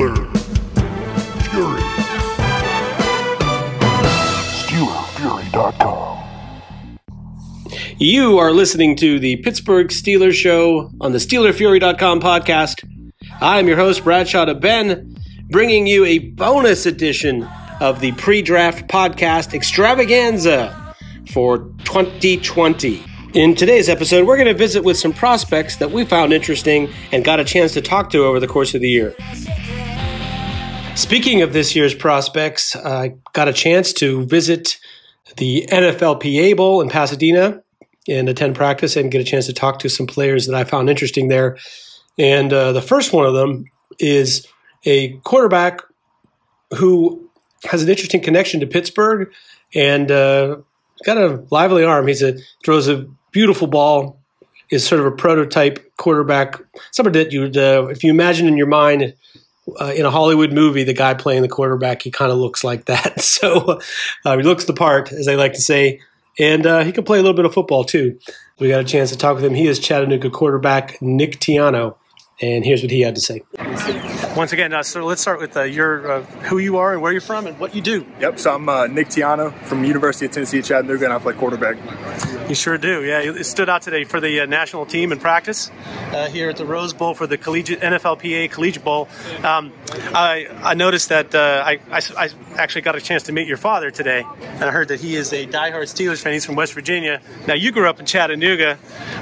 Fury. SteelerFury.com. You are listening to the Pittsburgh Steelers show on the SteelerFury.com podcast. I'm your host, Bradshaw to Ben, bringing you a bonus edition of the pre draft podcast extravaganza for 2020. In today's episode, we're going to visit with some prospects that we found interesting and got a chance to talk to over the course of the year. Speaking of this year's prospects, I got a chance to visit the NFLPA Bowl in Pasadena and attend practice and get a chance to talk to some players that I found interesting there. And uh, the first one of them is a quarterback who has an interesting connection to Pittsburgh and uh, got a lively arm. He's a throws a beautiful ball. Is sort of a prototype quarterback, somebody that you would, uh, if you imagine in your mind, uh, in a Hollywood movie, the guy playing the quarterback, he kind of looks like that. So uh, he looks the part, as they like to say, and uh, he can play a little bit of football too. We got a chance to talk with him. He is Chattanooga quarterback Nick Tiano, and here's what he had to say. Once again, uh, so let's start with uh, your uh, who you are and where you're from and what you do. Yep, so I'm uh, Nick Tiano from University of Tennessee at Chattanooga, and I play quarterback. You sure do. Yeah, you stood out today for the uh, national team in practice uh, here at the Rose Bowl for the collegiate NFLPA Collegiate Bowl. Um, I, I noticed that uh, I, I, I actually got a chance to meet your father today, and I heard that he is a diehard Steelers fan. He's from West Virginia. Now you grew up in Chattanooga,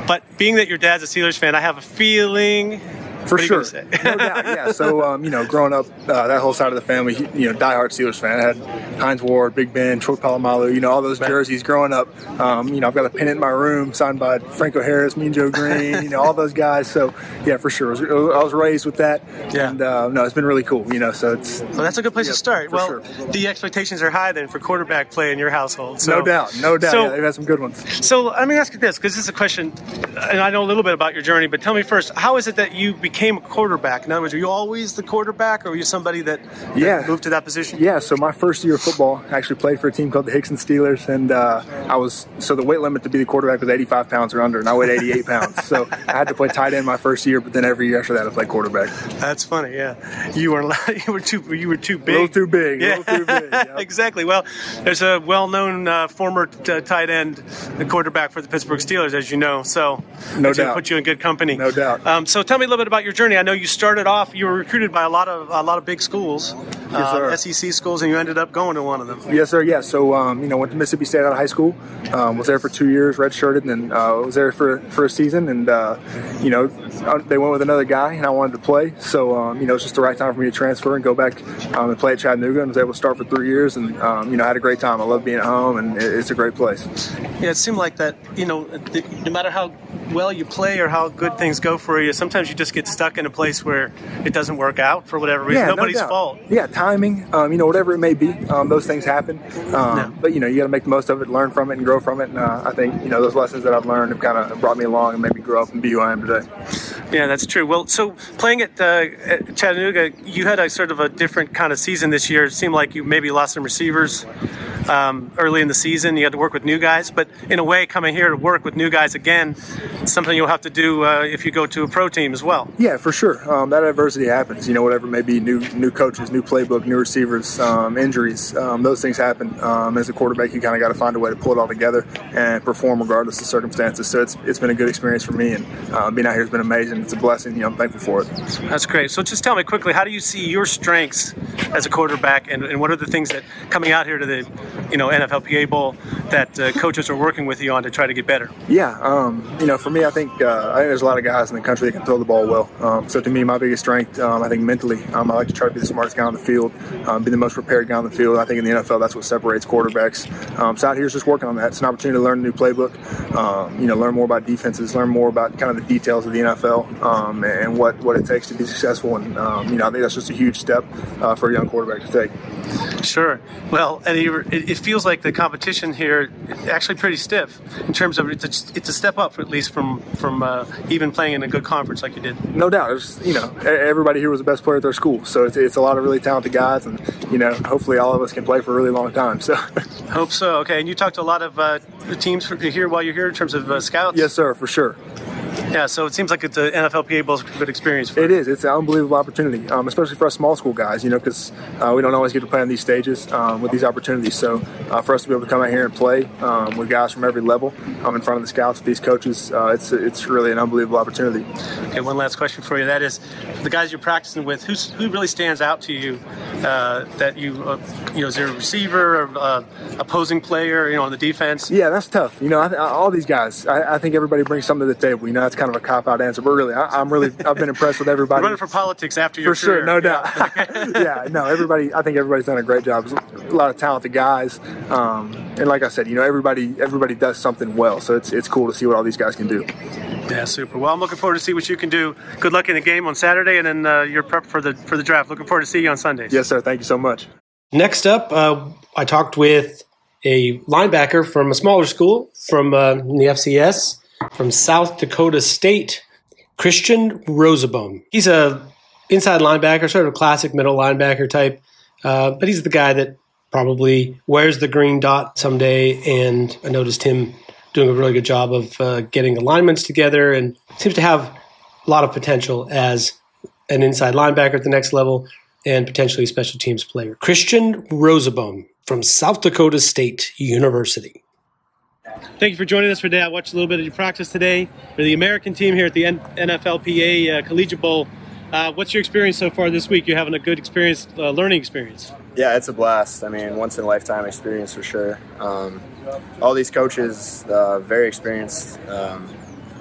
but being that your dad's a Steelers fan, I have a feeling. For What are you sure, no doubt. Yeah. So um, you know, growing up, uh, that whole side of the family, you know, diehard Steelers fan. I had Hines Ward, Big Ben, Troy Polamalu, you know, all those jerseys. Growing up, um, you know, I've got a pennant in my room signed by Franco Harris, Mean Joe Greene, you know, all those guys. So yeah, for sure, I was, I was raised with that. Yeah. And uh, no, it's been really cool. You know, so it's Well, that's a good place Yeah, to start. Well, sure. the expectations are high then for quarterback play in your household. So. no doubt, no doubt. So- yeah, they've had some good ones. So let me ask you this, because this is a question, and I know a little bit about your journey, but tell me first, how is it that you became a quarterback? In other words, were you always the quarterback, or were you somebody that, that Yeah. moved to that position? Yeah, so my first year of football, I actually played for a team called the Hixson Steelers, and uh, I was so the weight limit to be the quarterback was 85 pounds or under, and I weighed 88 pounds. So I had to play tight end my first year, but then every year after that, I played quarterback. That's funny. Yeah, you were you were too you were too big. A little too big, a Yeah, little too big. yep. exactly. Well, there's a well-known uh, former t- tight end, the quarterback for the Pittsburgh Steelers, as you know. So No doubt. put you in good company. No doubt. Um, so tell me a little bit about your journey. I know you started off. You were recruited by a lot of a lot of big schools, uh, sir. SEC schools, and you ended up going to one of them. Yes, sir. Yeah. So, um, you know, went to Mississippi State out of high school. Um, was there for two years, redshirted, and then uh, was there for for a season. And uh, you know, uh, they went with another guy, and I wanted to play. So, um, you know, it's just the right time for me to transfer and go back um, and play at Chattanooga. And was able to start for three years, and um, you know, had a great time. I love being at home, and it, it's a great place. Yeah, it seemed like that. You know, no matter how well you play or how good things go for you, sometimes you just get stuck in a place where it doesn't work out for whatever reason. no Nobody's doubt. fault. Yeah, timing. Um, you know, whatever it may be, um, those things happen. Um, Yeah. But you know, you got to make the most of it, learn from it, and grow from it. And uh, I think you know those lessons that I've learned have kind of brought me along and made me grow up and be who I am today. Yeah, that's true. Well, so playing at, uh, at Chattanooga, you had a sort of a different kind of season this year. It seemed like you maybe lost some receivers um, early in the season. You had to work with new guys, but in a way, coming here to work with new guys again, something you'll have to do uh, if you go to a pro team as well. Yeah, for sure. Um, that adversity happens. You know, whatever it may be, new new coaches, new playbook, new receivers, um, injuries, um, those things happen. Um, as a quarterback, you kind of got to find a way to pull it all together and perform regardless of circumstances. So it's it's been a good experience for me, and uh, being out here has been amazing. It's a blessing. You know, I'm thankful for it. That's great. So just tell me quickly, how do you see your strengths as a quarterback, and, and what are the things that coming out here to the, you know, NFLPA Bowl, that uh, coaches are working with you on to try to get better? Yeah, um, you know, for me, I think uh, I think there's a lot of guys in the country that can throw the ball well. Um, so to me, my biggest strength, um, I think mentally, um, I like to try to be the smartest guy on the field, um, be the most prepared guy on the field. I think in the NFL, that's what separates quarterbacks. Um, so out here is just working on that. It's an opportunity to learn a new playbook, um, you know, learn more about defenses, learn more about kind of the details of the NFL um, and what, what it takes to be successful. And um, you know, I think that's just a huge step uh, for a young quarterback to take. Sure. Well, and it, it feels like the competition here is actually pretty stiff in terms of it's a, it's a step up at least from from uh, even playing in a good conference like you did. No doubt. There's, you know, everybody here was the best player at their school, so it's, it's a lot of really talented guys, and you know, hopefully all of us can play for a really long time. So. Hope so. Okay, and you talked to a lot of uh, teams here while you're here in terms of uh, scouts. yes, sir, for sure. Yeah. So it seems like it's an NFLPA Bowl is a good experience. For It is. It's an unbelievable opportunity, um, especially for us small school guys. You know, because uh, we don't always get to play on these stages um, with these opportunities. So uh, for us to be able to come out here and play um, with guys from every level um, in front of the scouts with these coaches, uh, it's it's really an unbelievable opportunity. Okay, one last question for you. That is, the guys you're practicing with, who's, who really stands out to you? Uh, that you, uh, you know, is there a receiver, or uh, opposing player, you know, on the defense? Yeah, that's tough. You know, I, I, all these guys, I, I think everybody brings something to the table. You know, that's kind of a cop out answer, but really, I, I'm really I've been impressed with everybody. Running for politics after your for sure, career. no doubt. yeah, no, everybody. I think everybody's done a great job. There's a lot of talented guys, um, and like I said, you know, everybody everybody does something well. So it's it's cool to see what all these guys can do. Yeah, super. Well, I'm looking forward to see what you can do. Good luck in the game on Saturday, and then uh, your prep for the for the draft. Looking forward to see you on Sundays. Yes, sir. Thank you so much. Next up, uh, I talked with a linebacker from a smaller school from uh, the FCS from South Dakota State, Christian Rozeboom. He's a inside linebacker, sort of a classic middle linebacker type, uh, but he's the guy that probably wears the green dot someday. And I noticed him doing a really good job of uh, getting alignments together, and seems to have a lot of potential as an inside linebacker at the next level and potentially a special teams player. Christian Rozeboom from South Dakota State University. Thank you for joining us for today. I watched a little bit of your practice today for the American team here at the NFLPA uh, Collegiate Bowl. Uh, what's your experience so far this week? You're having a good experience, uh, learning experience. Yeah, it's a blast. I mean, once in a lifetime experience for sure. Um, all these coaches, uh, very experienced, um,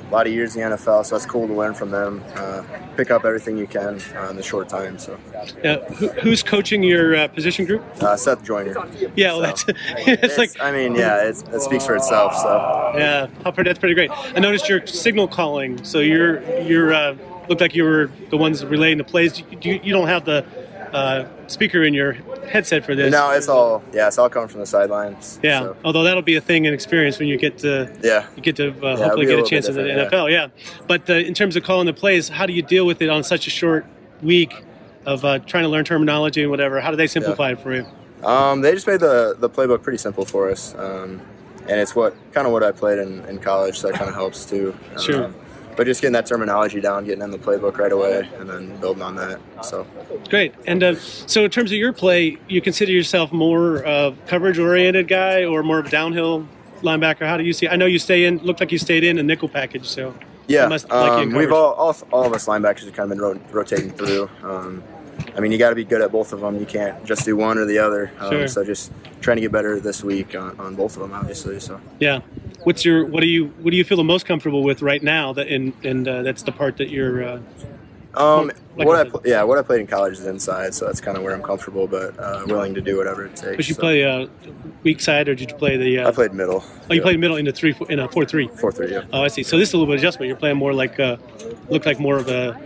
a lot of years in the NFL, so that's cool to learn from them. Uh, pick up everything you can uh, in the short time. So, Uh, who, who's coaching your uh, position group? uh, Seth Joyner. Yeah, well, So, that's it's like I mean, yeah, it's, it speaks for itself. So, yeah, that's pretty great. I noticed your signal calling. So you're you're uh, looked like you were the ones relaying the plays. You, you, you don't have the uh, speaker in your headset for this. no, it's all yeah, it's all coming from the sidelines. Yeah, So, although that'll be a thing and experience when you get to yeah. you get to uh, it'll hopefully be a get a chance in the NFL. Yeah, but uh, in terms of calling the plays, how do you deal with it on such a short week of uh, trying to learn terminology and whatever? How do they simplify it for you? Um, they just made the, the playbook pretty simple for us, um, and it's what kind of what I played in, in college, so that kind of helps too. Um, Sure. But just getting that terminology down, getting in the playbook right away, and then building on that. So Great. And uh, so, in terms of your play, you consider yourself more of uh, coverage oriented guy or more of a downhill linebacker? How do you see? I know you stay in. Looked like you stayed in a nickel package. So yeah, must like um, we've all, all all of us linebackers have kind of been ro- rotating through. Um, I mean, you got to be good at both of them. You can't just do one or the other. Um, Sure. So just trying to get better this week on, on both of them, obviously. So. Yeah. What's your what do you what do you feel the most comfortable with right now? That and and uh, that's the part that you're. Uh, Um, Like what I pl- yeah, what I played in college is inside, so that's kind of where I'm comfortable, but uh, willing to do whatever it takes. Did you so. play uh, weak side or did you play the? Uh, I played middle. Oh, you played middle in the three in a four three. four three. Yeah. Oh, I see. So this is a little bit of adjustment. You're playing more like uh, look like more of a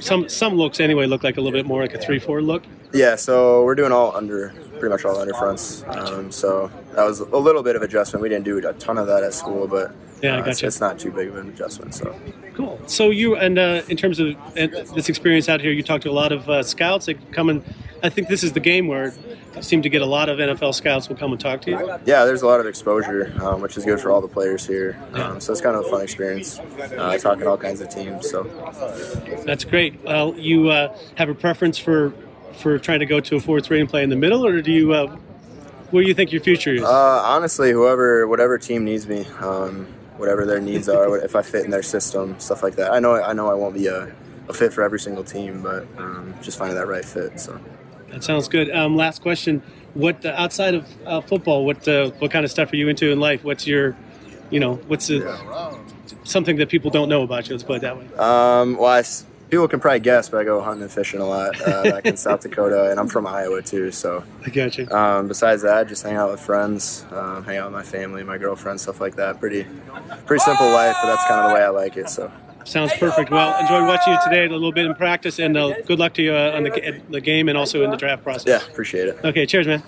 some some looks anyway look like a little bit more like a three four look. Yeah, so we're doing all under, pretty much all under fronts. Um, so that was a little bit of adjustment. We didn't do a ton of that at school, but Yeah, uh, it's, gotcha. it's not too big of an adjustment. So Cool. So you and uh, in terms of this experience out here, you talked to a lot of uh, scouts that come and. I think this is the game where you seem to get a lot of NFL scouts will come and talk to you. yeah, there's a lot of exposure, um, which is good for all the players here. Um, so it's kind of a fun experience, uh, talking to all kinds of teams. So That's great. Well, you uh, have a preference for for trying to go to a four three and play in the middle, or do you? Uh, where do you think your future is? Uh, honestly, whoever, whatever team needs me, um, whatever their needs are, if I fit in their system, stuff like that. I know, I know, I won't be a, a fit for every single team, but um, just finding that right fit. So That sounds good. Um, last question: What uh, outside of uh, football? What uh, what kind of stuff are you into in life? What's your, you know, what's the, something that people don't know about you? Let's put it that way. Um, well, I people can probably guess, but I go hunting and fishing a lot uh, back in South Dakota, and I'm from Iowa too. So, I got you. um, besides that, just hang out with friends, um, hang out with my family, my girlfriend, stuff like that. Pretty, pretty simple life, but that's kind of the way I like it. So, Sounds perfect. Well, enjoyed watching you today, a little bit in practice, and uh, good luck to you uh, on the, the game and also in the draft process. yeah, appreciate it. Okay, cheers, man.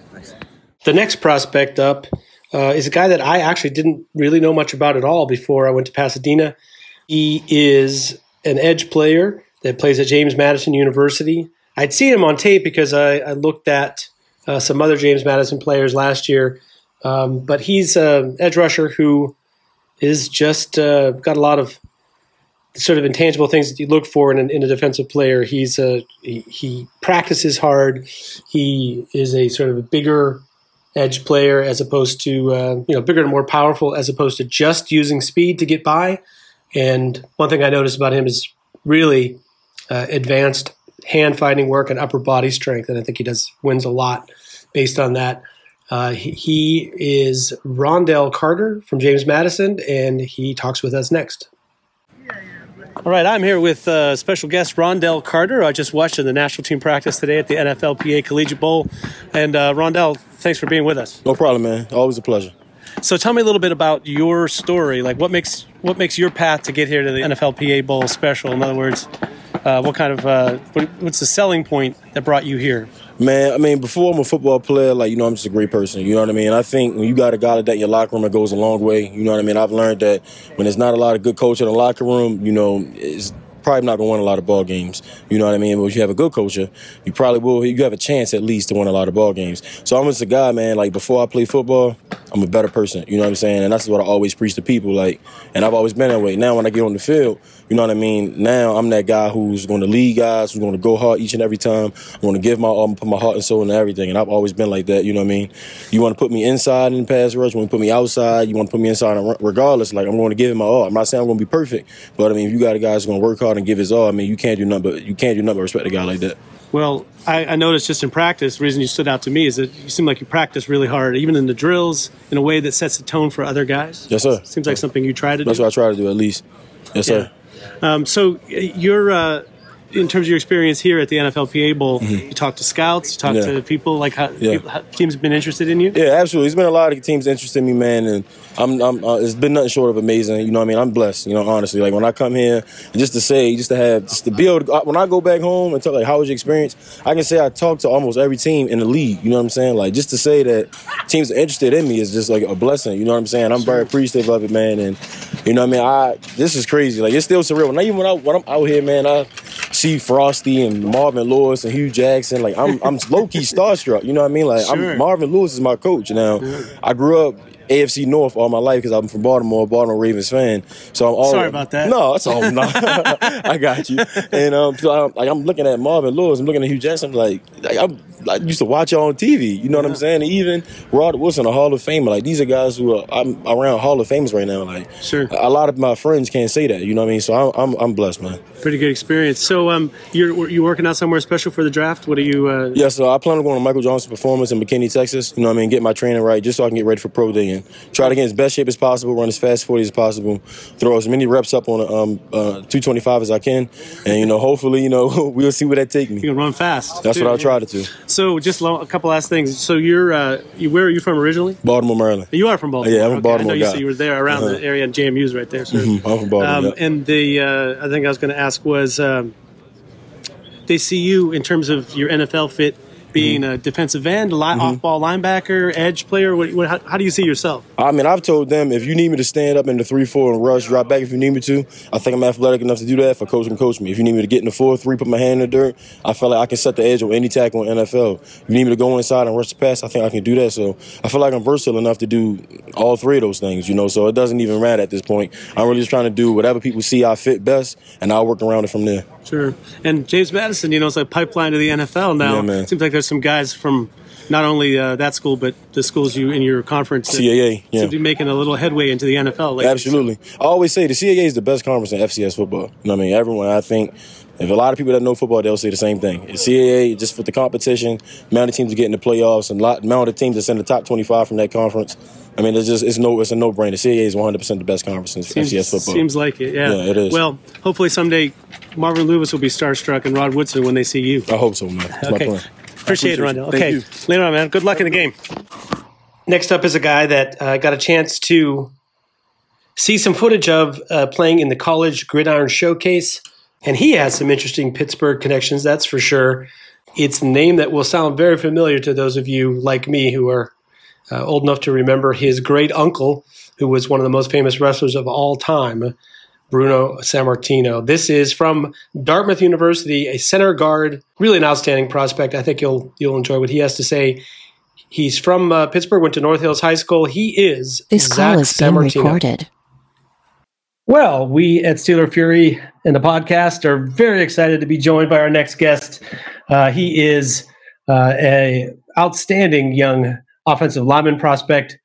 The next prospect up uh, is a guy that I actually didn't really know much about at all before I went to Pasadena. He is an edge player that plays at James Madison University. I'd seen him on tape because I, I looked at uh, some other James Madison players last year, um, but he's an edge rusher who is just uh, got a lot of sort of intangible things that you look for in, an, in a defensive player. He's a he, he practices hard. He is a sort of a bigger edge player as opposed to uh, you know bigger and more powerful as opposed to just using speed to get by. And one thing I noticed about him is really uh, advanced hand fighting work and upper body strength, and I think he does wins a lot based on that. Uh, he, he is Ron'Dell Carter from James Madison, and he talks with us next. All right, I'm here with uh, special guest Ron'Dell Carter. I just watched the national team practice today at the NFLPA Collegiate Bowl. And uh, Ron'Dell, thanks for being with us. No problem, man. Always a pleasure. So tell me a little bit about your story. Like, what makes what makes your path to get here to the NFLPA Bowl special? In other words, uh, what kind of uh, what, what's the selling point that brought you here? Man, I mean, before I'm a football player, like, you know, I'm just a great person. You know what I mean? I think when you got a guy like that in your locker room, it goes a long way. You know what I mean? I've learned that when there's not a lot of good coach in the locker room, you know, it's probably not to win a lot of ball games. You know what I mean? But if you have a good coacher, you probably will. You have a chance at least to win a lot of ball games. So I'm just a guy, man. Like before I play football, I'm a better person. You know what I'm saying? And that's what I always preach to people. Like, and I've always been that way. Now when I get on the field, you know what I mean? Now I'm that guy who's going to lead guys, who's going to go hard each and every time. I'm going to give my all, put my heart and soul into everything. And I've always been like that. You know what I mean? You want to put me inside in the pass rush, you want to put me outside, you want to put me inside, regardless, like I'm going to give it my all. I'm not saying I'm going to be perfect, but I mean, if you got a guy who's going to work hard and give his all, I mean, you can't do nothing but you can't do nothing but respect a guy like that. Well, I, I noticed just in practice, the reason you stood out to me is that you seem like you practice really hard, even in the drills, in a way that sets the tone for other guys. Yes, sir. Seems like something you try to That's do. That's what I try to do at least. Yes, sir. Um, so you're, uh, in terms of your experience here at the NFLPA Bowl, you talk to scouts, you talk Mm-hmm. Yeah. to people, like how, Yeah. people, how teams have been interested in you? Yeah, absolutely. There's been a lot of teams interested in me, man, and I'm, I'm uh, it's been nothing short of amazing. You know what I mean? I'm blessed. You know, honestly, like when I come here, just to say, just to have, just to be able to, when I go back home and tell like how was your experience, I can say I talked to almost every team in the league. You know what I'm saying? Like just to say that teams are interested in me is just like a blessing. You know what I'm saying? I'm very appreciative of it, man, and you know what I mean. I this is crazy. Like it's still surreal. I, even when, I, when I'm out here, man, I see Frosty and Marvin Lewis and Hue Jackson. Like I'm I'm low key starstruck. You know what I mean? Like Sure. I'm Marvin Lewis is my coach now. I grew up. AFC North all my life because I'm from Baltimore, Baltimore Ravens fan. So I'm all Sorry about that. No, that's all. No, I got you. And um, so I'm, like I'm looking at Marvin Lewis, I'm looking at Hue Jackson. I'm like, like I'm I used to watch y'all on TV. You know what I'm saying? Even Rod Woodson, a Hall of Famer. Like these are guys who are I'm around Hall of Famers right now. Like Sure. a lot of my friends can't say that. You know what I mean? So I'm I'm, I'm blessed, man. Pretty good experience. So um, you're you working out somewhere special for the draft? What are you? Uh, Yeah, so I plan on going to Michael Johnson Performance in McKinney, Texas. You know what I mean? Get my training right just so I can get ready for pro day and try to get in as best shape as possible, run as fast 40 as possible, throw as many reps up on a um, uh, 225 as I can. And, you know, hopefully, you know, we'll see where that take me. You can run fast. That's what I'll try to do. So just lo- a couple last things. So you're uh, you where are you from originally? Baltimore, Maryland. You are from Baltimore. Yeah, I'm a okay. Baltimore I know you guy. said you were there around Uh-huh. the area, and JMU's right there. So. Mhm, I'm from Baltimore. Um, yeah. and the uh, I think I was going to ask was um, they see you in terms of your NFL fit being Mm-hmm. a defensive end, li- off-ball linebacker, edge player. What, what, how, how do you see yourself? I mean, I've told them if you need me to stand up in the three four and rush, drop back if you need me to. I think I'm athletic enough to do that. if For coach can coach me. If you need me to get in the four three, put my hand in the dirt, I feel like I can set the edge on any tackle in NFL. If you need me to go inside and rush the pass, I think I can do that. So I feel like I'm versatile enough to do all three of those things. You know, so it doesn't even matter at this point. I'm really just trying to do whatever people see I fit best, and I'll work around it from there. Sure. And James Madison, you know, it's like pipeline to the NFL now. Yeah. Seems like there's some guys from not only uh, that school, but the schools you in your conference CAA, yeah. seem to be making a little headway into the NFL. Lately. Absolutely. I always say the CAA is the best conference in FCS football. You know what I mean? Everyone, I think, If a lot of people that know football, they'll say the same thing. It's CAA just for the competition, amount of teams to get in the playoffs, and lot amount of teams that's in the top 25 from that conference. I mean, it's just it's no it's a no brainer. CAA is 100 percent the best conference in Seems, FCS football. seems like it. Yeah. Yeah, it is. Well, hopefully someday Marvin Lewis will be starstruck and Rod Woodson when they see you. I hope so, man. That's my okay. plan. Appreciate it, Appreciate Ron'Dell. Okay. Thank Later on, man. Good luck in the game. Next up is a guy that uh, got a chance to see some footage of uh, playing in the college gridiron showcase, and he has some interesting Pittsburgh connections. That's for sure. It's a name that will sound very familiar to those of you like me who are uh, old enough to remember his great uncle, who was one of the most famous wrestlers of all time, Bruno Sammartino. This is from Dartmouth University, a center guard, really an outstanding prospect. I think you'll you'll enjoy what he has to say. He's from uh, Pittsburgh, went to North Hills High School. He is This Zach call is being recorded. Well, we at Steeler Fury and the podcast are very excited to be joined by our next guest. Uh, he is uh, a outstanding young offensive lineman prospect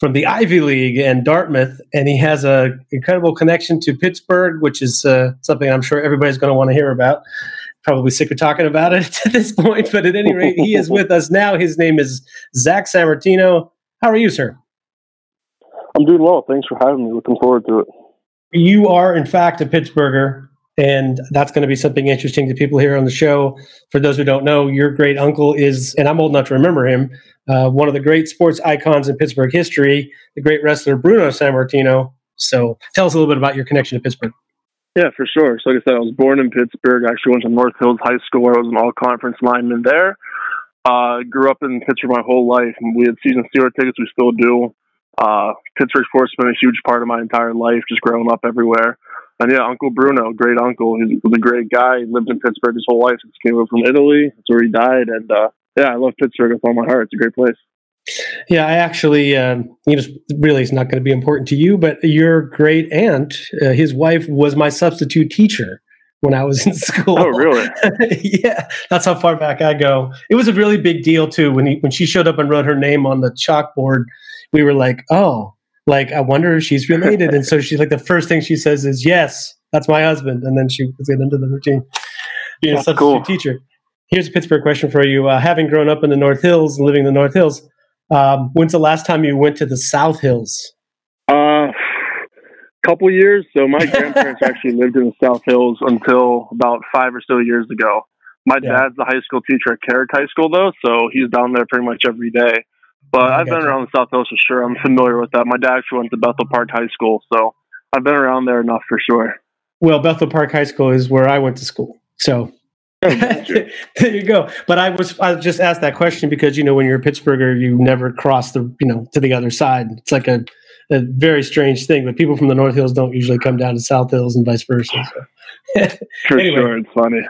from the Ivy League and Dartmouth, and he has an incredible connection to Pittsburgh, which is uh, something I'm sure everybody's going to want to hear about. Probably sick of talking about it at this point, but at any rate, he is with us now. His name is Zach Sammartino. How are you, sir? I'm doing well. Thanks for having me. Looking forward to it. You are, in fact, a Pittsburgher, and that's going to be something interesting to people here on the show. For those who don't know, your great uncle is, and I'm old enough to remember him, uh, one of the great sports icons in Pittsburgh history, the great wrestler Bruno Sammartino. So tell us a little bit about your connection to Pittsburgh. Yeah, for sure. So, like I said, I was born in Pittsburgh. I actually went to North Hills High School I was an all conference lineman there. Uh, grew up in Pittsburgh my whole life. And we had season Steeler tickets. We still do. Uh, Pittsburgh sports has been a huge part of my entire life, just growing up everywhere. And yeah, Uncle Bruno, great uncle. He was a great guy. He lived in Pittsburgh his whole life. He came over from Italy. That's where he died. And uh, yeah, I love Pittsburgh with all my heart. It's a great place. Yeah, I actually, um, you know, really it's not going to be important to you, but your great aunt, uh, his wife, was my substitute teacher when I was in school. Oh, really? yeah, that's how far back I go. It was a really big deal too when he, when she showed up and wrote her name on the chalkboard. We were like, oh, like I wonder if she's related. and so she's like, the first thing she says is, "Yes, that's my husband," and then she was into the routine. Being a substitute cool. teacher. Here's a Pittsburgh question for you: uh, Having grown up in the North Hills living in the North Hills, um, when's the last time you went to the South Hills? Uh, couple years. So my grandparents actually lived in the South Hills until about five or so years ago. My Yeah. dad's a high school teacher at Carrick High School, though, so he's down there pretty much every day. But I've been gotcha. around the South Hills for sure. I'm familiar with that. My dad actually went to Bethel Park High School, so I've been around there enough for sure. Well, Bethel Park High School is where I went to school. So there you go. But I was I just asked that question because you know when you're a Pittsburgher, you never cross the you know to the other side. It's like a, a very strange thing. But people from the North Hills don't usually come down to South Hills and vice versa. So. For Anyway. sure, it's funny.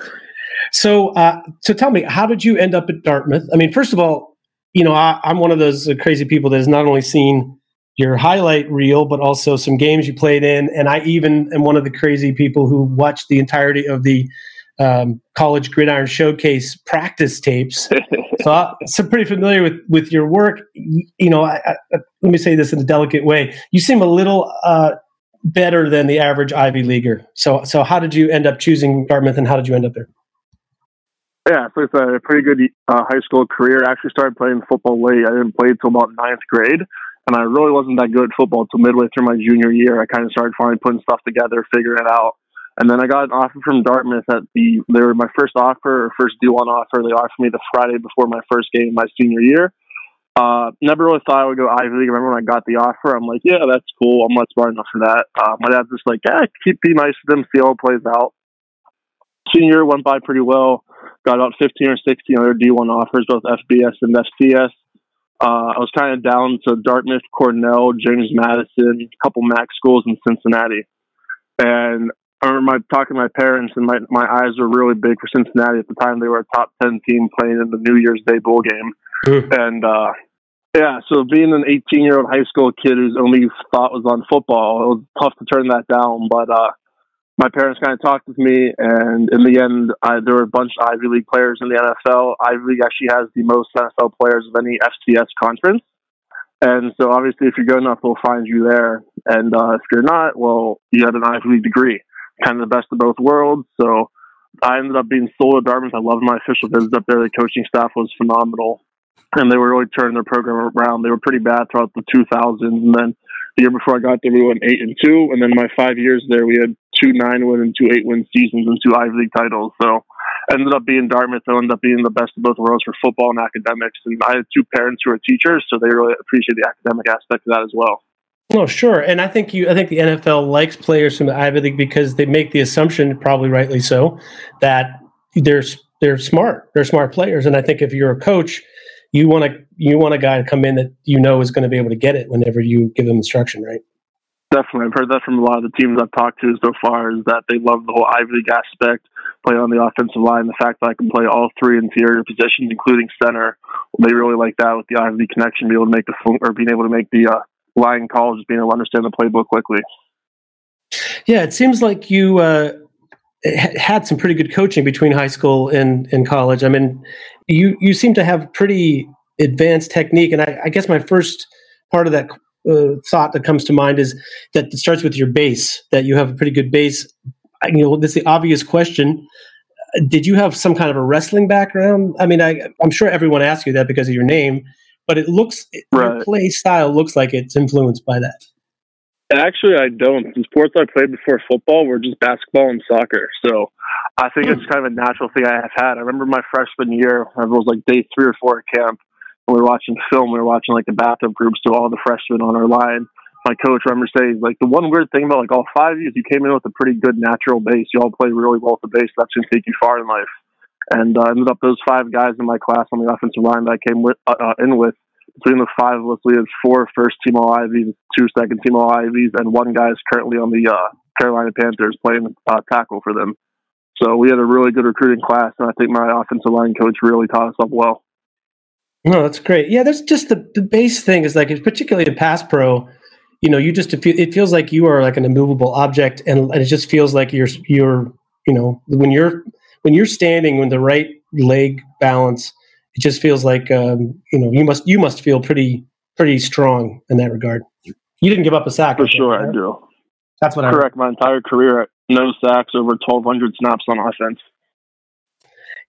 So, uh, so tell me, how did you end up at Dartmouth? I mean, first of all, you know, I, I'm one of those uh, crazy people that has not only seen your highlight reel, but also some games you played in, and I even am one of the crazy people who watched the entirety of the um, college gridiron showcase practice tapes. so, I, so I'm pretty familiar with with your work. You, you know, I, I, let me say this in a delicate way. You seem a little uh, better than the average Ivy leaguer. So, so how did you end up choosing Dartmouth, and how did you end up there? Yeah, so it's a pretty good uh, high school career. I actually started playing football late. I didn't play until about ninth grade, and I really wasn't that good at football until midway through my junior year. I kind of started finally putting stuff together, figuring it out. And then I got an offer from Dartmouth at the they were my first offer or first D one offer. They offered me the Friday before my first game my senior year. Uh, never really thought I would go Ivy League. Remember when I got the offer, I'm like, yeah, that's cool. I'm not smart enough for that. Uh, my dad's just like, yeah, keep be nice to them, see how it plays out. Senior year went by pretty well. Got about 15 or 16 other D1 offers, both FBS and FCS. Uh, I was kind of down to Dartmouth, Cornell, James Madison, a couple MAC schools in Cincinnati. And I remember my, talking to my parents, and my, my eyes were really big for Cincinnati at the time. They were a top 10 team playing in the New Year's Day bowl game. And uh, yeah, so being an 18 year old high school kid whose only thought was on football, it was tough to turn that down. But uh, my parents kind of talked with me, and in the end, I, there were a bunch of Ivy League players in the NFL. Ivy League actually has the most NFL players of any FCS conference. And so, obviously, if you're good enough, they'll find you there. And uh, if you're not, well, you have an Ivy League degree, kind of the best of both worlds. So, I ended up being sold at Dartmouth. I loved my official visit up there. The coaching staff was phenomenal, and they were really turning their program around. They were pretty bad throughout the 2000s, and then the year before I got there, we went eight and two, and then my five years there, we had two nine win and two eight win seasons and two Ivy League titles. So ended up being Dartmouth. I ended up being the best of both worlds for football and academics. And I had two parents who are teachers, so they really appreciate the academic aspect of that as well. Oh, sure. And I think you I think the NFL likes players from the Ivy League because they make the assumption, probably rightly so, that they're they're smart. They're smart players. And I think if you're a coach, you want to you want a guy to come in that you know is going to be able to get it whenever you give them instruction, right? Definitely. I've heard that from a lot of the teams I've talked to so far is that they love the whole Ivy League aspect, play on the offensive line, the fact that I can play all three interior positions, including center. They really like that with the Ivy League connection, be able to make the or being able to make the uh, line calls, just being able to understand the playbook quickly. Yeah, it seems like you uh, had some pretty good coaching between high school and, and college. I mean, you you seem to have pretty advanced technique, and I, I guess my first part of that uh, thought that comes to mind is that it starts with your base. That you have a pretty good base. You know, this is the obvious question. Did you have some kind of a wrestling background? I mean, I, I'm sure everyone asks you that because of your name, but it looks right. your play style looks like it's influenced by that. Actually, I don't. The sports I played before football were just basketball and soccer. So I think it's kind of a natural thing I have had. I remember my freshman year, it was like day three or four at camp. We were watching film. We were watching like the bathtub groups to all the freshmen on our line. My coach, I remember saying, like, the one weird thing about like all five of you is you came in with a pretty good natural base. You all play really well at the base. That's going to take you far in life. And uh, ended up those five guys in my class on the offensive line that I came with, uh, uh in with between the five of us, we have four first team All Ivies, two second team All Ivies, and one guy is currently on the uh, Carolina Panthers playing uh, tackle for them. So we had a really good recruiting class, and I think my offensive line coach really taught us up well. No, that's great. Yeah, that's just the, the base thing is like, particularly in pass pro, you know, you just it feels like you are like an immovable object, and it just feels like you're you're you know when you're when you're standing with the right leg balance it just feels like um, you know you must you must feel pretty pretty strong in that regard. You didn't give up a sack for sure. Right? I do. That's what I correct. My entire career, no sacks, over twelve hundred snaps on offense.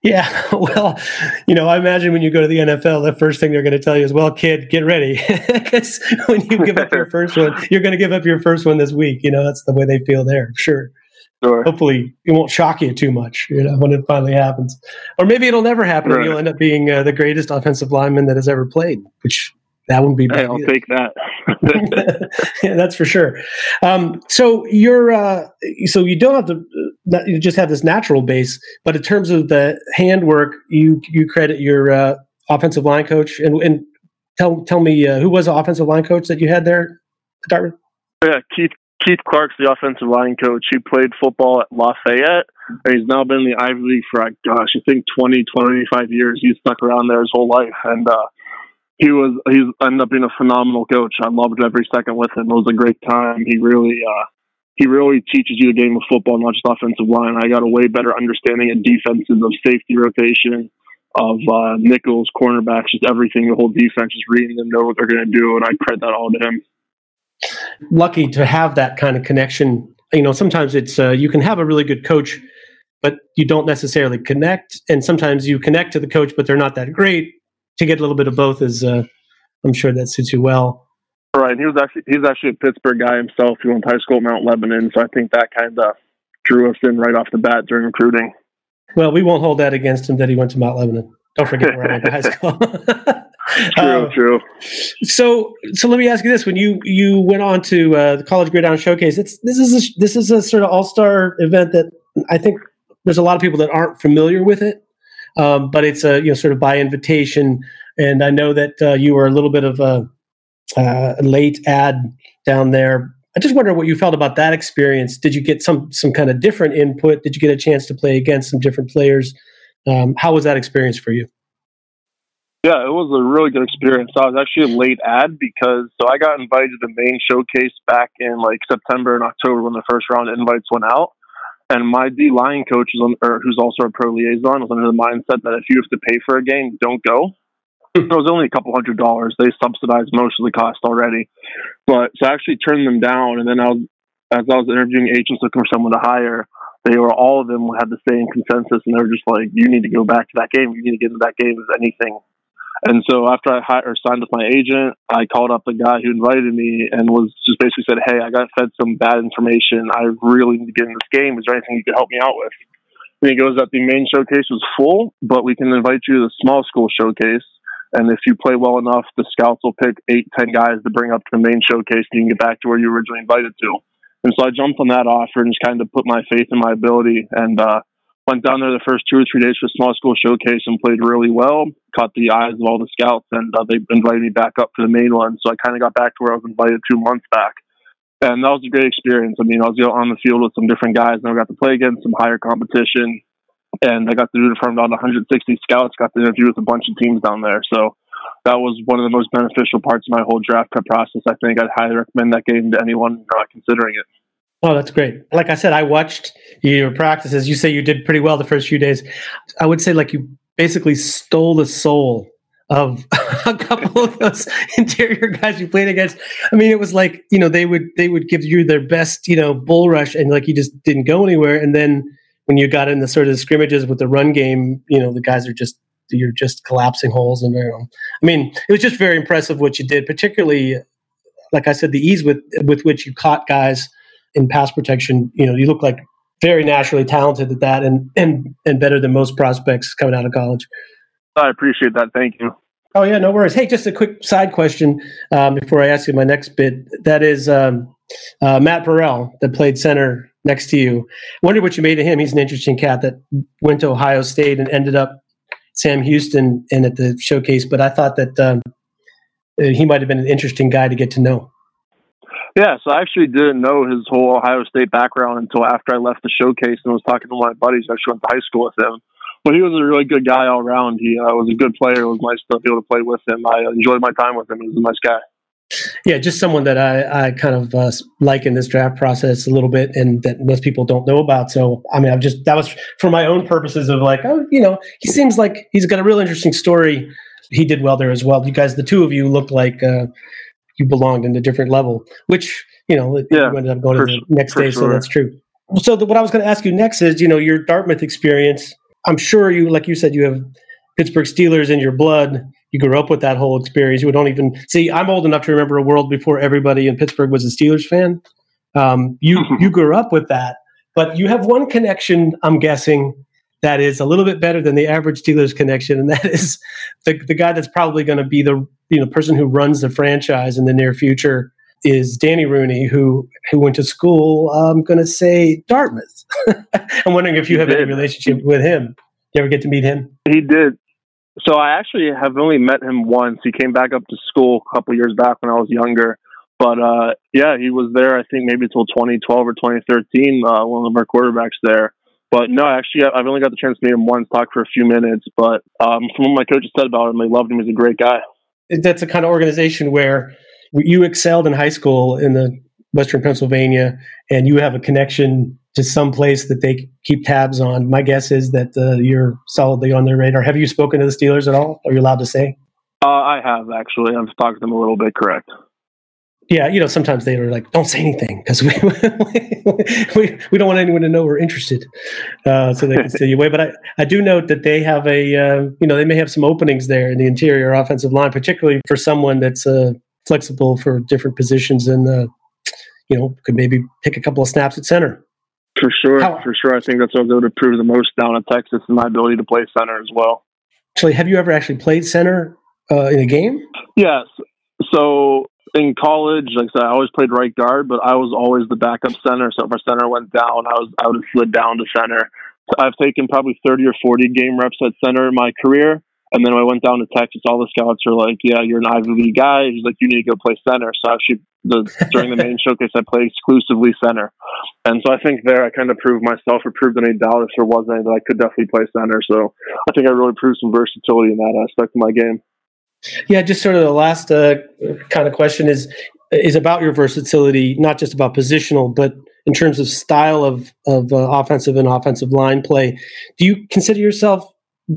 Yeah, well, you know, I imagine when you go to the NFL, the first thing they're going to tell you is, "Well, kid, get ready," because when you give up your first one, you're going to give up your first one this week. You know, that's the way they feel there. Sure. Sure. Hopefully, it won't shock you too much, you know, when it finally happens, or maybe it'll never happen, right. and you'll end up being uh, the greatest offensive lineman that has ever played, which that wouldn't be. Hey, I'll either. take that. yeah, that's for sure. Um, so you're, uh, so you don't have to, you just have this natural base, but in terms of the handwork, you you credit your uh, offensive line coach, and and tell tell me uh, who was the offensive line coach that you had there, Dartmouth. Yeah, Keith Keith Clark's the offensive line coach. He played football at Lafayette, and he's now been in the Ivy League for, like, gosh, I think 20, 25 years. He's stuck around there his whole life, and uh, he was he's ended up being a phenomenal coach. I loved every second with him. It was a great time. He really uh, he really teaches you the game of football, not just offensive line. I got a way better understanding of defenses, of safety rotation, of uh, nickels, cornerbacks, just everything. The whole defense, just reading them, know what they're going to do, and I credit that all to him lucky to have that kind of connection. You know, sometimes it's uh, you can have a really good coach, but you don't necessarily connect, and sometimes you connect to the coach, but they're not that great. To get a little bit of both is, uh, I'm sure that suits you well. Right. He was actually he's actually a Pittsburgh guy himself. He went to high school at Mount Lebanon, so I think that kind of drew us in right off the bat during recruiting. Well, we won't hold that against him that he went to Mount Lebanon. Don't forget where I went to high school. true, um, true. So, so let me ask you this: When you you went on to uh, the College Gridiron Showcase, it's this is a, this is a sort of all star event that I think there's a lot of people that aren't familiar with it, um, but it's a you know sort of by invitation. And I know that uh, you were a little bit of a, uh, late ad down there. I just wonder what you felt about that experience. Did you get some some kind of different input? Did you get a chance to play against some different players? Um, how was that experience for you? Yeah, it was a really good experience. I was actually a late ad because so I got invited to the main showcase back in like September and October when the first round invites went out. And my D line coach, is on, or who's also a pro liaison, was under the mindset that if you have to pay for a game, don't go. it was only a couple hundred dollars. They subsidized most of the cost already. But so I actually turned them down. And then I was, as I was interviewing agents looking for someone to hire, they were all of them had the same consensus, and they were just like, "You need to go back to that game. You need to get into that game as anything." And so after I hired, or signed with my agent, I called up the guy who invited me and was just basically said, "Hey, I got fed some bad information. I really need to get in this game. Is there anything you could help me out with?" And he goes that the main showcase was full, but we can invite you to the small school showcase. And if you play well enough, the scouts will pick eight, ten guys to bring up to the main showcase, and you can get back to where you originally invited to. And so I jumped on that offer and just kind of put my faith in my ability and uh, went down there the first two or three days for small school showcase and played really well. Caught the eyes of all the scouts, and uh, they invited me back up to the main one. So I kind of got back to where I was invited two months back. And that was a great experience. I mean, I was on the field with some different guys, and I got to play against some higher competition. And I got to do it from about 160 scouts. Got to interview with a bunch of teams down there. So that was one of the most beneficial parts of my whole draft prep process. I think I'd highly recommend that game to anyone uh, considering it. Oh, that's great. Like I said, I watched your practices. You say you did pretty well the first few days. I would say like you basically stole the soul of a couple of those interior guys you played against. I mean, it was like, you know, they would they would give you their best, you know, bull rush and like you just didn't go anywhere. And then when you got in the sort of scrimmages with the run game, you know, the guys are just you're just collapsing holes and you know, I mean, it was just very impressive what you did, particularly like I said, the ease with with which you caught guys in pass protection, you know, you look like very naturally talented at that and and and better than most prospects coming out of college. I appreciate that. Thank you. Oh yeah, no worries. Hey, just a quick side question um, before I ask you my next bit. That is um, uh, Matt Burrell that played center next to you. I wonder what you made of him. He's an interesting cat that went to Ohio State and ended up Sam Houston and at the showcase. But I thought that um, he might have been an interesting guy to get to know. Yeah, so I actually didn't know his whole Ohio State background until after I left the showcase and was talking to my buddies. I actually went to high school with him. But he was a really good guy all around. He uh, was a good player. It was nice to be able to play with him. I enjoyed my time with him. He was a nice guy. Yeah, just someone that I, I kind of uh, like in this draft process a little bit and that most people don't know about. So, I mean, I'm just, that was for my own purposes of like, oh, you know, he seems like he's got a real interesting story. He did well there as well. You guys, the two of you looked like, uh, you belonged in a different level, which, you know, yeah, you ended up going to the next day. Sure. So that's true. So the, what I was going to ask you next is, you know, your Dartmouth experience. I'm sure you, like you said, you have Pittsburgh Steelers in your blood. You grew up with that whole experience. You don't even see. I'm old enough to remember a world before everybody in Pittsburgh was a Steelers fan. Um, you you grew up with that, but you have one connection. I'm guessing that is a little bit better than the average Steelers connection, and that is the the guy that's probably going to be the you know person who runs the franchise in the near future is Danny Rooney, who who went to school. I'm going to say Dartmouth. I'm wondering if you he have did. any relationship with him. You ever get to meet him? He did. So I actually have only met him once. He came back up to school a couple years back when I was younger. But uh, yeah, he was there. I think maybe until 2012 or 2013. Uh, one of our quarterbacks there. But no, actually, I've only got the chance to meet him once, talk for a few minutes. But um, from what my coaches said about him, they loved him. He's a great guy. That's a kind of organization where you excelled in high school in the Western Pennsylvania, and you have a connection to some place that they keep tabs on. My guess is that uh, you're solidly on their radar. Have you spoken to the Steelers at all? Are you allowed to say? Uh, I have actually. I've talked to them a little bit. Correct. Yeah, you know, sometimes they are like, "Don't say anything," because we, we we don't want anyone to know we're interested, uh, so they can stay away. But I, I do note that they have a, uh, you know, they may have some openings there in the interior offensive line, particularly for someone that's uh, flexible for different positions and, uh, you know, could maybe pick a couple of snaps at center. For sure, How, for sure. I think that's what would improve the most down in Texas is my ability to play center as well. Actually, have you ever actually played center uh, in a game? Yes. So in college, like I said, I always played right guard, but I was always the backup center. So if our center went down, I was I would have slid down to center. I've taken probably thirty or forty game reps at center in my career, and then when I went down to Texas, all the scouts were like, "Yeah, you're an Ivy League guy." He's like, "You need to go play center." So actually, the, during the main showcase, I played exclusively center, and so I think there I kind of proved myself, or proved any doubt if there was any that I could definitely play center. So I think I really proved some versatility in that aspect of my game. Yeah, just sort of the last uh, kind of question is is about your versatility, not just about positional, but in terms of style of of uh, offensive and offensive line play. Do you consider yourself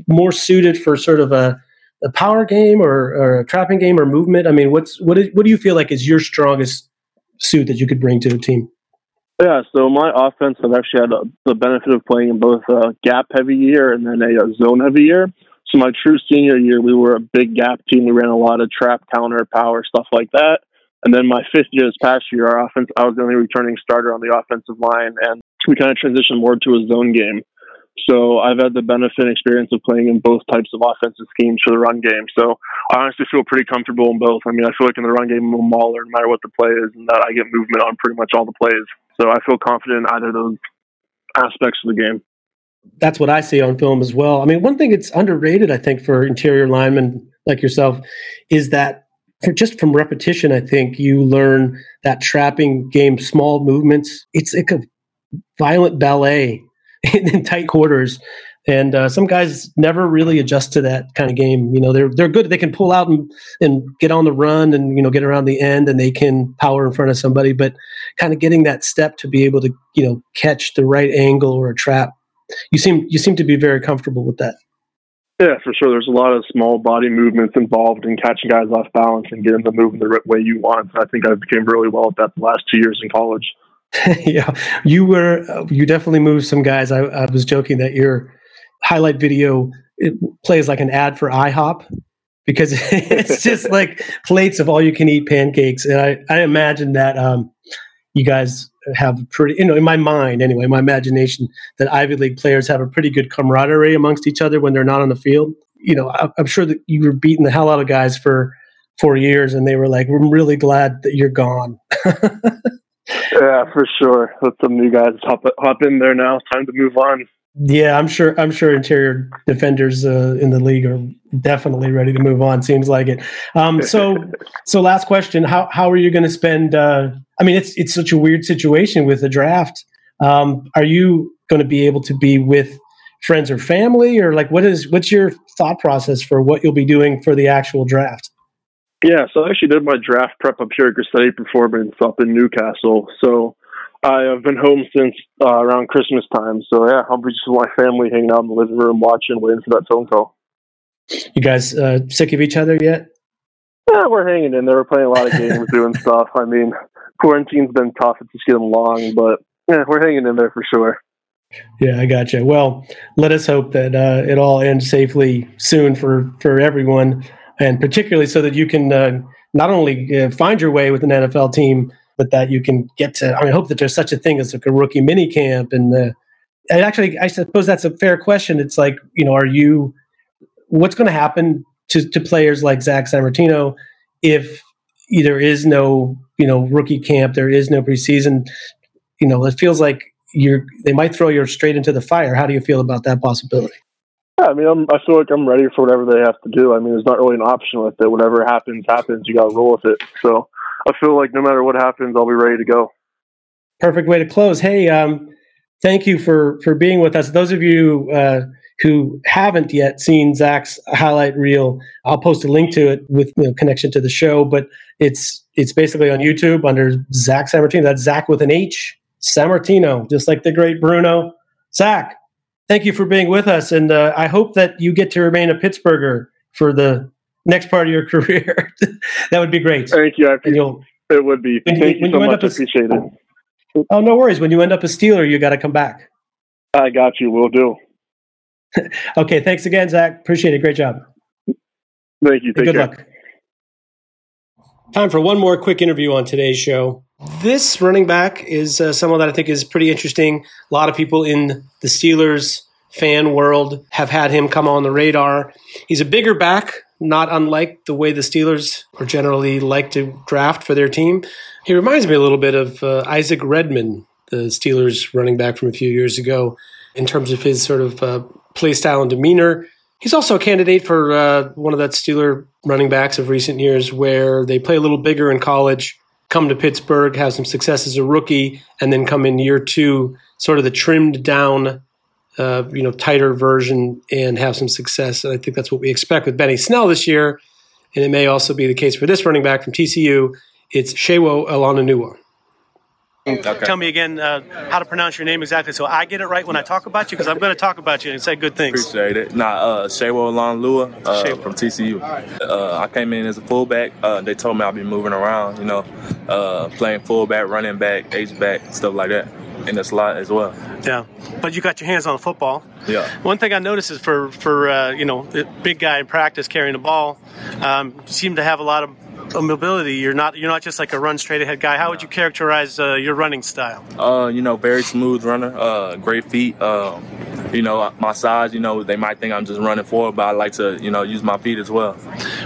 more suited for sort of a, a power game or, or, a trapping game or movement? I mean, what's what is, what do you feel like is your strongest suit that you could bring to a team? Yeah, so my offense, I've actually had the benefit of playing in both a gap heavy year and then a, zone heavy year. So my true senior year, we were a big gap team. We ran a lot of trap, counter, power, stuff like that. And then my fifth year, this past year, our offense, I was the only returning starter on the offensive line, and we kind of transitioned more to a zone game. So I've had the benefit and experience of playing in both types of offensive schemes for the run game. So I honestly feel pretty comfortable in both. I mean, I feel like in the run game, I'm a mauler no matter what the play is, and that I get movement on pretty much all the plays. So I feel confident in either of those aspects of the game. That's what I see on film as well. I mean, one thing that's underrated, I think, for interior linemen like yourself is that just from repetition, I think you learn that trapping game, small movements. It's like a violent ballet in, tight quarters. And uh, some guys never really adjust to that kind of game. You know, they're they're good. They can pull out and, and get on the run and you know get around the end, and they can power in front of somebody. But kind of getting that step to be able to you know catch the right angle or a trap, you seem you seem to be very comfortable with that. Yeah, for sure. There's a lot of small body movements involved in catching guys off balance and getting them moving the way you want. I think I became really well at that the last two years in college. yeah, you were. Uh, you definitely moved some guys. I, I was joking that your highlight video it plays like an ad for IHOP because it's just like plates of all you can eat pancakes, and I I imagine that um, you guys have pretty, you know, in my mind anyway, my imagination, that Ivy League players have a pretty good camaraderie amongst each other when they're not on the field. You know, I, am sure that you were beating the hell out of guys for four years, and they were like, "We're really glad that you're gone." Yeah, for sure. Let some new guys hop hop in there now. It's time to move on. Yeah, I'm sure. I'm sure interior defenders uh, in the league are definitely ready to move on. Seems like it. Um, so, so last question: How how are you going to spend? Uh, I mean, it's it's such a weird situation with the draft. Um, are you going to be able to be with friends or family, or like what is what's your thought process for what you'll be doing for the actual draft? Yeah, so I actually did my draft prep up here at Grissetti Performance up in Newcastle. So I have been home since uh, around Christmas time. So yeah, I'll be just with my family hanging out in the living room, watching, waiting for that phone call. You guys uh, sick of each other yet? Yeah, we're hanging in there. We're playing a lot of games, doing stuff. I mean, quarantine's been tough. It's just getting long, but yeah, we're hanging in there for sure. Yeah, I gotcha. Well, let us hope that uh, it all ends safely soon for for everyone, and particularly so that you can uh, not only uh, find your way with an NFL team, but that you can get to. I mean, I hope that there's such a thing as like a rookie mini camp, and, uh, and actually, I suppose that's a fair question. It's like, you know, are you? What's going to happen to to players like Zach Sammartino if there is no you know rookie camp, there is no preseason. You know, it feels like you're they might throw you straight into the fire. How do you feel about that possibility? Yeah, I mean, I'm, I feel like I'm ready for whatever they have to do. I mean, there's not really an option with it. Whatever happens, happens. You got to roll with it. So I feel like no matter what happens, I'll be ready to go. Perfect way to close. Hey, um, thank you for for being with us. Those of you uh, who haven't yet seen Zach's highlight reel, I'll post a link to it with you know, connection to the show. But it's it's basically on YouTube under Zach Sammartino. That's Zach with an H, Sammartino, just like the great Bruno. Zach, thank you for being with us, and uh, I hope that you get to remain a Pittsburgher for the next part of your career. that would be great. Thank you. I it would be. When, Thank when you so you much. I appreciate it. Oh, no worries. When you end up a Steeler, you got to come back. I got you. We'll do. okay. Thanks again, Zach. Appreciate it. Great job. Thank you. Take good care. luck. Time for one more quick interview on today's show. This running back is uh, someone that I think is pretty interesting. A lot of people in the Steelers fan world have had him come on the radar. He's a bigger back, not unlike the way the Steelers are generally like to draft for their team. He reminds me a little bit of uh, Isaac Redman, the Steelers running back from a few years ago, in terms of his sort of uh, play style and demeanor. He's also a candidate for uh, one of that Steeler running backs of recent years where they play a little bigger in college, come to Pittsburgh, have some success as a rookie, and then come in year two, sort of the trimmed down, uh, you know, tighter version and have some success. And I think that's what we expect with Benny Snell this year. And it may also be the case for this running back from TCU. It's Sewo Olonilua. Okay. Tell me again uh, how to pronounce your name exactly so I get it right when I talk about you because I'm going to talk about you and say good things. Appreciate it. Nah, uh, Sewo Olonilua uh, from TCU. Uh, I came in as a fullback. Uh, they told me I'd be moving around, you know, uh, playing fullback, running back, H back, stuff like that in the slot as well. Yeah, but you got your hands on the football. Yeah. One thing I noticed is for for uh, you know big guy in practice carrying the ball, um, you seem to have a lot of mobility. You're not you're not just like a run straight ahead guy. How would you characterize uh, your running style? Uh, you know, very smooth runner. Uh, great feet. Uh, you know, my size. You know, they might think I'm just running forward, but I like to you know use my feet as well.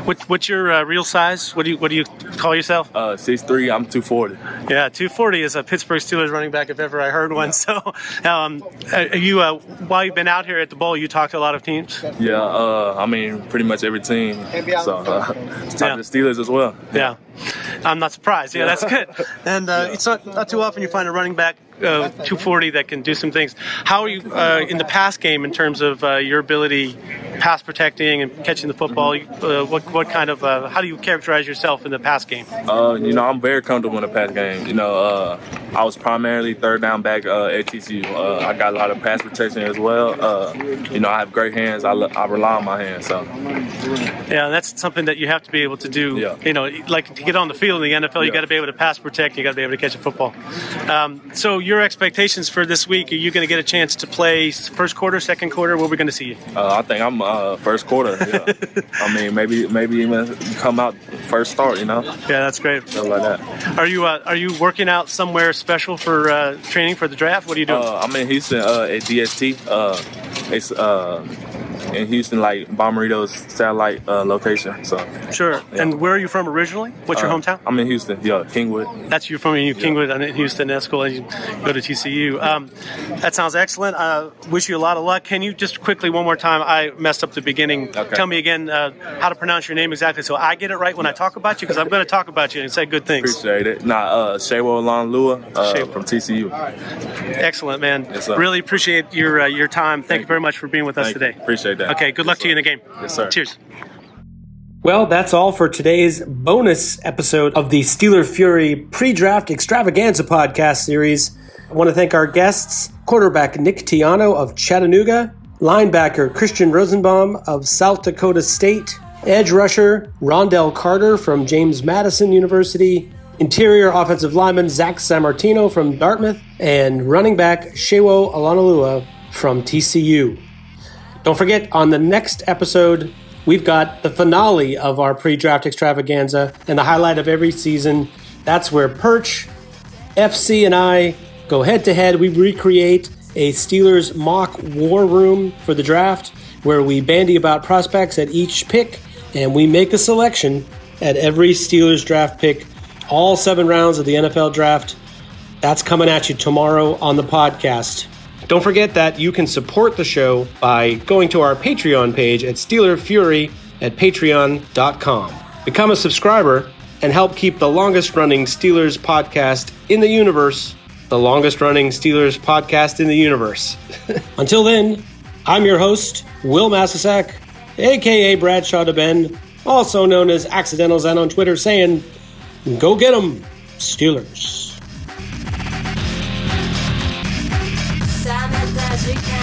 What, what's your uh, real size? What do you what do you call yourself? Uh, six three. I'm two forty. Yeah, two forty is a Pittsburgh Steelers running back if ever I heard one. So, um, you uh, while you've been out here at the bowl, you talked to a lot of teams. Yeah, uh, I mean pretty much every team. So, uh, yeah. the Steelers as well. Yeah. I'm not surprised. Yeah, that's good. And uh, it's not, not too often you find a running back uh, 240 that can do some things. How are you uh, in the pass game in terms of uh, your ability, pass protecting and catching the football? Uh, what what kind of uh, how do you characterize yourself in the pass game? you know, I'm very comfortable in the pass game. You know, I was primarily third down back at TCU. I got a lot of pass protection as well. you know, I have great hands. I, I rely on my hands. So yeah, that's something that you have to be able to do. Yeah. You know, like to get on the field in the NFL, you got to be able to pass protect. You got to be able to catch a football. Um, so your expectations for this week? Are you going to get a chance to play first quarter, second quarter? Where are we going to see you? Uh, I think I'm uh, first quarter. Yeah. I mean, maybe maybe even come out first start. You know? Yeah, that's great. Something like that. Are you uh, are you working out somewhere special for uh, training for the draft? What are you doing? Uh, I'm in Houston uh, at DST. it's in Houston, like Bommarito's satellite uh, location. So sure. Yeah. And where are you from originally? What's your uh, hometown? I'm in Houston. Yeah, Kingwood. That's you from you Kingwood yeah. in Houston. That's cool. And you go to TCU. Um, that sounds excellent. I wish you a lot of luck. Can you just quickly one more time? I messed up the beginning. Okay. Tell me again uh, how to pronounce your name exactly, so I get it right when I talk about you, because I'm going to talk about you and say good things. Appreciate it. Nah, uh, Sewo Olonilua uh, from TCU. Excellent, man. Yes, really appreciate your uh, your time. Thank, Thank you very much for being with us today. You. Appreciate that. Okay. Good luck to you in the game. Yes, sir. Cheers. Well, that's all for today's bonus episode of the Steeler Fury pre draft extravaganza podcast series. I want to thank our guests quarterback Nick Tiano of Chattanooga, linebacker Christian Rozeboom of South Dakota State, edge rusher Ron'Dell Carter from James Madison University, interior offensive lineman Zach Sammartino from Dartmouth, and running back Sewo Olonilua from TCU. Don't forget, on the next episode, we've got the finale of our pre draft extravaganza and the highlight of every season. That's where Perch, FC, and I go head to head. We recreate a Steelers mock war room for the draft where we bandy about prospects at each pick and we make a selection at every Steelers draft pick, all seven rounds of the NFL draft. That's coming at you tomorrow on the podcast. Don't forget that you can support the show by going to our Patreon page at Steeler Fury at patreon.com. Become a subscriber and help keep the longest running Steelers podcast in the universe, the longest running Steelers podcast in the universe. Until then, I'm your host, Wil Masisak, aka Bradshaw to Ben, also known as Accidental Zen on Twitter, saying, Go get 'em, Steelers. They